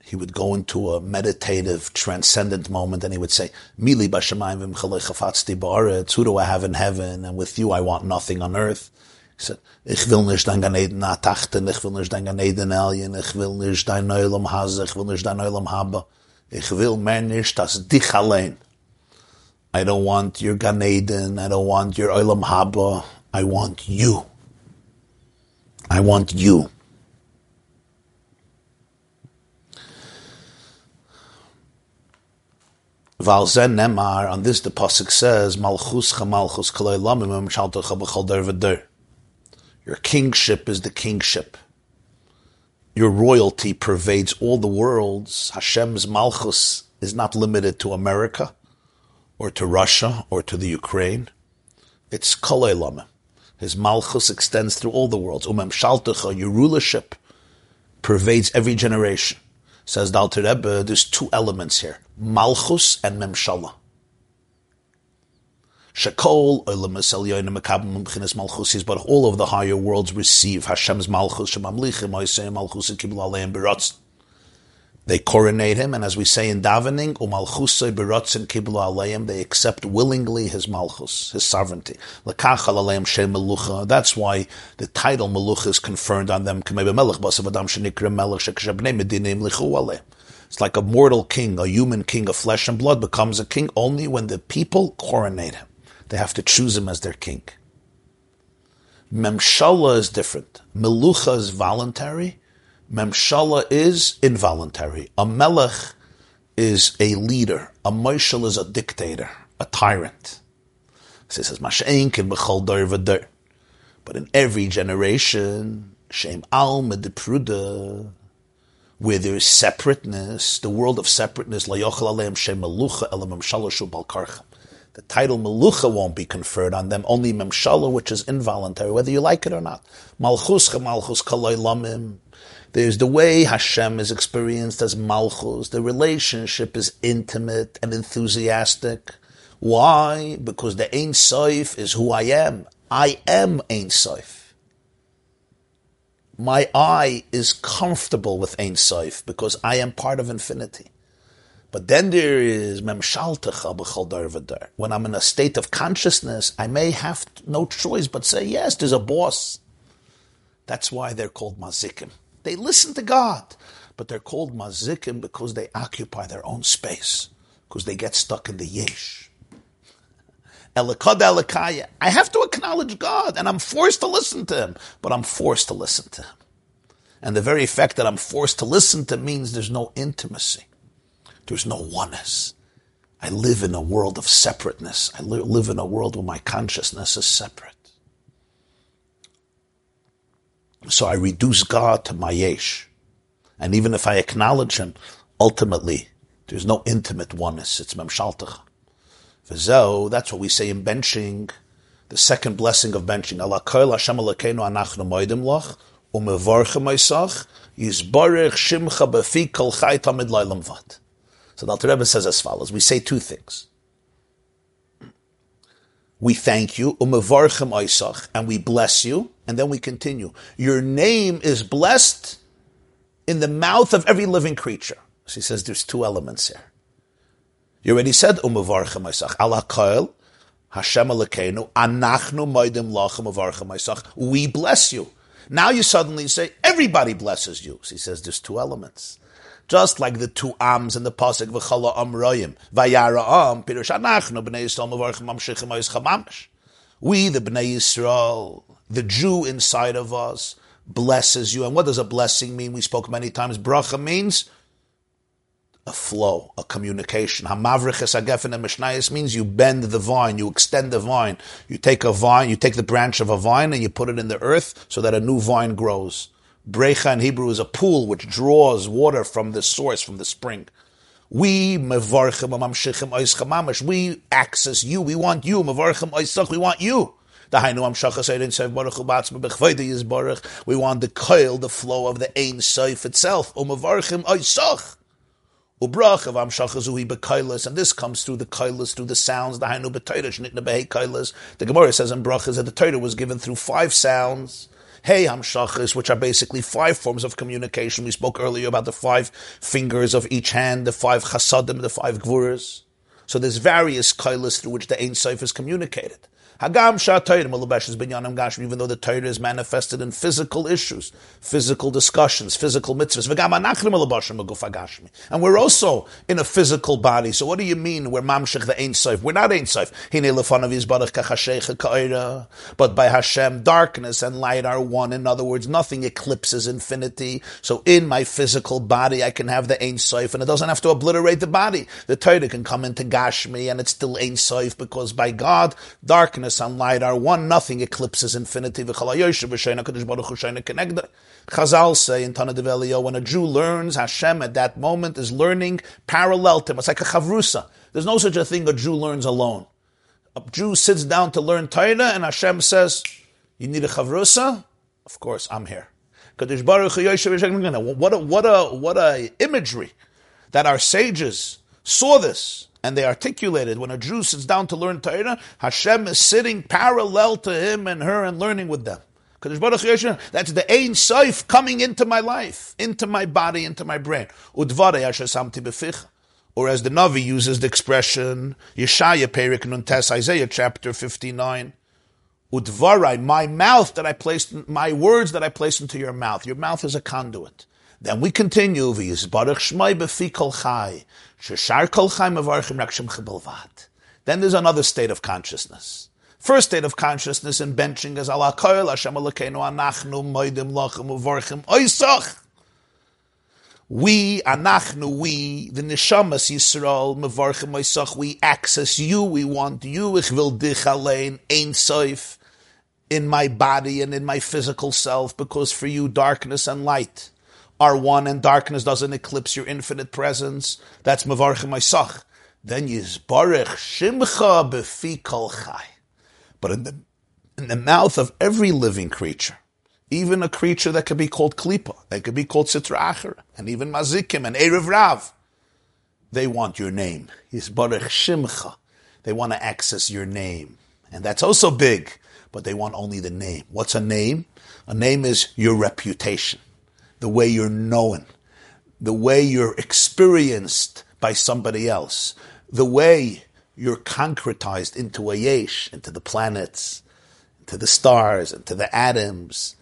he would go into a meditative, transcendent moment, and he would say, "Mili b'shamayim v'mchalei. Who do I have in heaven? And with you, I want nothing on earth." He said, "Ich will nicht dein Ganeden atachten. Ich will nicht dein Ganeden elien. Ich will nicht dein Neulam haze. Ich will nicht dein Neulam habe. Ich will mehr nicht das dich allein. I don't want your Ganeden. I don't want your Olam haba. I want you. I want you." Valzen Nemar, on this the Pasuk says, Malchus Chamalchus Lamimim Shaltacha B'chal Your kingship is the kingship. Your royalty pervades all the worlds. Hashem's Malchus is not limited to America, or to Russia, or to the Ukraine. It's Kolei Lamim. His Malchus extends through all the worlds. Umem Shaltacha, your rulership pervades every generation. Says the Alter Rebbe, there's two elements here. Malchus and Memshala. Shekol Ulama, Salyna, Mikab, Mumchhin's Malchusis, but all of the higher worlds receive Hashem's Malchus, Shemamlichim, Malchus, Kibul Aleim Beratzin. They coronate him, and as we say in davening, umalchusay beratzin kiblu aleim, they accept willingly his malchus, his sovereignty. Lakachal aleim shem melucha. That's why the title melucha is conferred on them. It's like a mortal king, a human king of flesh and blood becomes a king only when the people coronate him. They have to choose him as their king. Memshala is different. Melucha is voluntary. Memshala is involuntary. A melech is a leader. A moshel is a dictator, a tyrant. So it says, But in every generation, shem al medepruda, where there is separateness, the world of separateness. The title Melucha won't be conferred on them, only Memshala, which is involuntary, whether you like it or not. Malchus Malchus. There's the way Hashem is experienced as Malchus. The relationship is intimate and enthusiastic. Why? Because the Ein Sof is who I am. I am Ein Sof. My eye is comfortable with Ein Sof because I am part of infinity. But then there is memshaltecha b'chol dar When I'm in a state of consciousness, I may have no choice but say, yes, there's a boss. That's why they're called mazikim. They listen to God, but they're called mazikim because they occupy their own space, because they get stuck in the yesh. I have to acknowledge God, and I'm forced to listen to Him, but I'm forced to listen to Him. And the very fact that I'm forced to listen to means there's no intimacy. There's no oneness. I live in a world of separateness. I live in a world where my consciousness is separate. So I reduce God to my yesh. And even if I acknowledge him, ultimately, there's no intimate oneness. It's memshaltach. V'zo, that's what we say in benching, the second blessing of benching. Allah koil Hashem alakeinu anachnu moedim loch, umevorchem oisach, yizborech shimcha befi kol chai tamid vat. So the Alter Rebbe says as follows. We say two things. We thank you, umevorchem oisach, and we bless you, and then we continue. Your name is blessed in the mouth of every living creature. So he says there's two elements here. You already said umavarchem Isach. Allah koil Hashem Elokeinu anachnu moedim lachem uvarchem Isach. We bless you. Now you suddenly say everybody blesses you. So he says there's two elements. Just like the two ams in the pasuk v'chala amroyim vayara am pirush anachnu bnei Yisrael mavarchem mamshichem mamish. We the bnei Yisrael, the Jew inside of us, blesses you. And what does a blessing mean? We spoke many times. Bracha means a flow, a communication. Hamavriches agefen mishnayis means you bend the vine, you extend the vine. You take a vine, you take the branch of a vine and you put it in the earth so that a new vine grows. Brecha in Hebrew is a pool which draws water from the source, from the spring. We we access you. We want you. We want you. We want the coil, the flow of the Ein Sof itself. And this comes through the kailas, through the sounds, the hainu kailas. The Gemara says in brachas that the Torah was given through five sounds. Hey hamshachas, which are basically five forms of communication. We spoke earlier about the five fingers of each hand, the five chasadim, the five gvuras. So there's various kailas through which the Ein Sof is communicated. Hagam binyanim gashmi, even though the Torah is manifested in physical issues, physical discussions, physical mitzvahs. And we're also in a physical body. So what do you mean we're mamshech the Ein Sof? We're not Ein Sof. But by Hashem, darkness and light are one. In other words, nothing eclipses infinity. So in my physical body, I can have the Ein Sof, and it doesn't have to obliterate the body. The Torah can come into Gashmi, and it's still Ein Sof, because by God, darkness darkness and light are one. Nothing eclipses infinity. Chazal say in Tanna Devei Eliyahu, when a Jew learns, Hashem at that moment is learning parallel to him. It's like a chavrusa. There's no such a thing a Jew learns alone. A Jew sits down to learn Torah, and Hashem says, "You need a chavrusa? Of course, I'm here." What a what a what a imagery that our sages saw this and they articulated when a Jew sits down to learn Torah, Hashem is sitting parallel to him and her and learning with them. That's the Ein Sof coming into my life, into my body, into my brain. Or as the Navi uses the expression, Yeshaya Perik Nuntes, Isaiah chapter 59, Udvarai, my mouth that I placed, my words that I placed into your mouth. Your mouth is a conduit. Then we continue, V'yizbarach shmai befi chai, sheshar kol chai mevarchim rakshim. Then there's another state of consciousness. First state of consciousness in benching is ala koil Hashem Elokeinu anachnu moedim lachem uvarchim oisach. We, anachnu, we, the neshamas Yisrael, mevarchim oisach, we access you, we want you, ich will dich allein, ein soif, in my body and in my physical self, because for you darkness and light are one and darkness doesn't eclipse your infinite presence. That's Mavarchim Isach. Then Yizbarech Shimcha Befi Kol Chai. But in the, in the mouth of every living creature, even a creature that could be called Klipa, that could be called Sitra Acher, and even Mazikim and Erev Rav, they want your name. Yizbarech Shimcha. They want to access your name. And that's also big, but they want only the name. What's a name? A name is your reputation the way you're known, the way you're experienced by somebody else, the way you're concretized into a yesh, into the planets, into the stars, into the atoms,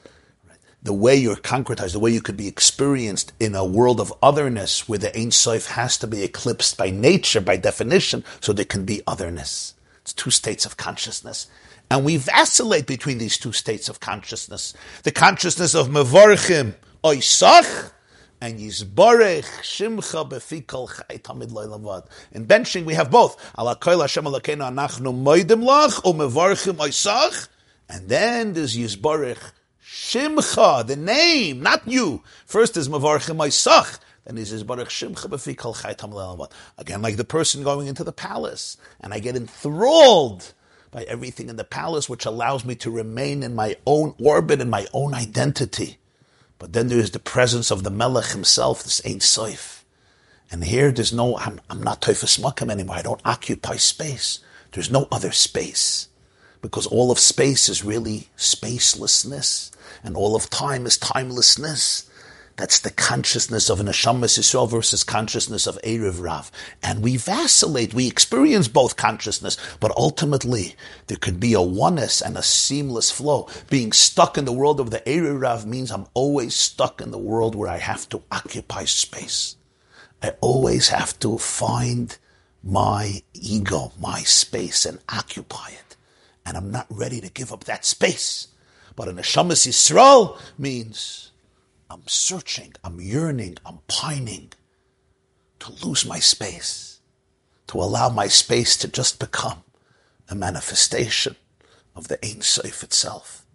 the way you're concretized, the way you could be experienced in a world of otherness where the Ein Sof has to be eclipsed by nature, by definition, so there can be otherness. It's two states of consciousness. And we vacillate between these two states of consciousness. The consciousness of Mevorchim, oisach and yizbarech shimcha befikol chay tamid loylavad. In benching, we have both. Ala koil Hashem alakenu anachnu moidim lach, o mevarchim oisach, and then there's yizbarech Shimcha, the name, not you. First is Mavarchim Isach. Then he says, Baruch Shimcha b'fi kol chaytam Again, like the person going into the palace. And I get enthralled by everything in the palace, which allows me to remain in my own orbit and my own identity. But then there is the presence of the Melech himself, this Ein Soif. And here there's no, I'm, I'm not Teufus Makam anymore. I don't occupy space. There's no other space. Because all of space is really spacelessness. And all of time is timelessness. That's the consciousness of an Neshamas Yisrael versus consciousness of Erev Rav. And we vacillate, we experience both consciousness, but ultimately there could be a oneness and a seamless flow. Being stuck in the world of the Erev Rav means I'm always stuck in the world where I have to occupy space. I always have to find my ego, my space, and occupy it. And I'm not ready to give up that space. But an Neshamas Yisrael means I'm searching, I'm yearning, I'm pining to lose my space, to allow my space to just become a manifestation of the Ein Sof itself.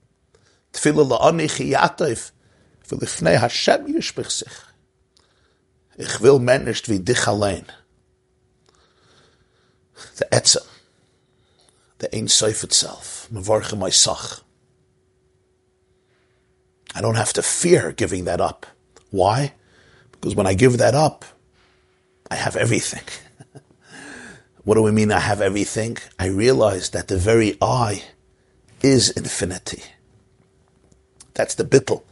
Tefillah la'ani Hashem. Ich will men nicht wie dich allein. The Etzem, the Ein Sof itself, mevorchem Isach. I don't have to fear giving that up. Why? Because when I give that up, I have everything. what do we mean I have everything? I realize that the very I is infinity. That's the bittel.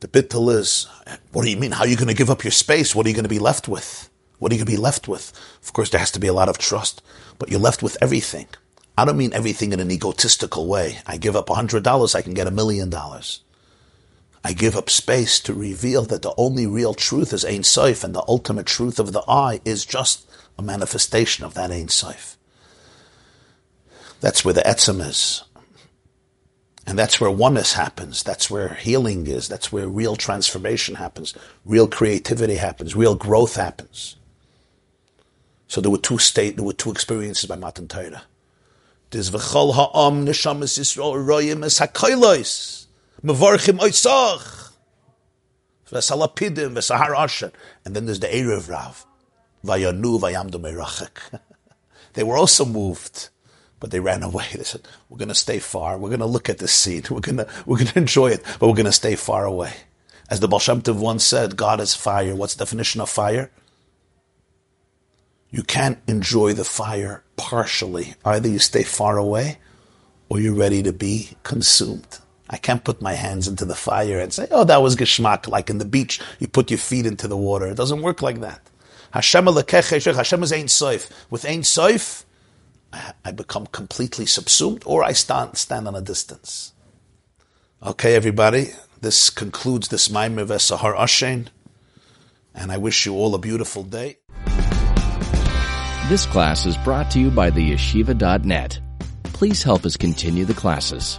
The bittel is, what do you mean? How are you going to give up your space? What are you going to be left with? What are you going to be left with? Of course, there has to be a lot of trust, but you're left with everything. I don't mean everything in an egotistical way. I give up a hundred dollars, I can get a million dollars. I give up space to reveal that the only real truth is Ein Sof, and the ultimate truth of the I is just a manifestation of that Ein Sof. That's where the Etzem is. And that's where oneness happens. That's where healing is. That's where real transformation happens. Real creativity happens. Real growth happens. So there were two state, there were two experiences by Matan Torah. There's v'chol ha'am neshamas Yisrael royim es. Mevorchim Oisach. Vesalapidim, Vesahar. And then there's the Erev Rav. Vayanu Vayamdu Merachik. They were also moved, but they ran away. They said, we're going to stay far. We're going to look at this scene. We're going to, we're going to enjoy it, but we're going to stay far away. As the Baal Tov once said, God is fire. What's the definition of fire? You can't enjoy the fire partially. Either you stay far away or you're ready to be consumed. I can't put my hands into the fire and say, oh, that was geschmack, like in the beach, you put your feet into the water. It doesn't work like that. Hashem Hashem is Ein Soif. With Ein Soif, I become completely subsumed or I stand, stand on a distance. Okay, everybody, this concludes this Maimer Vesahar Ashen, and I wish you all a beautiful day. This class is brought to you by the yeshiva.net. Please help us continue the classes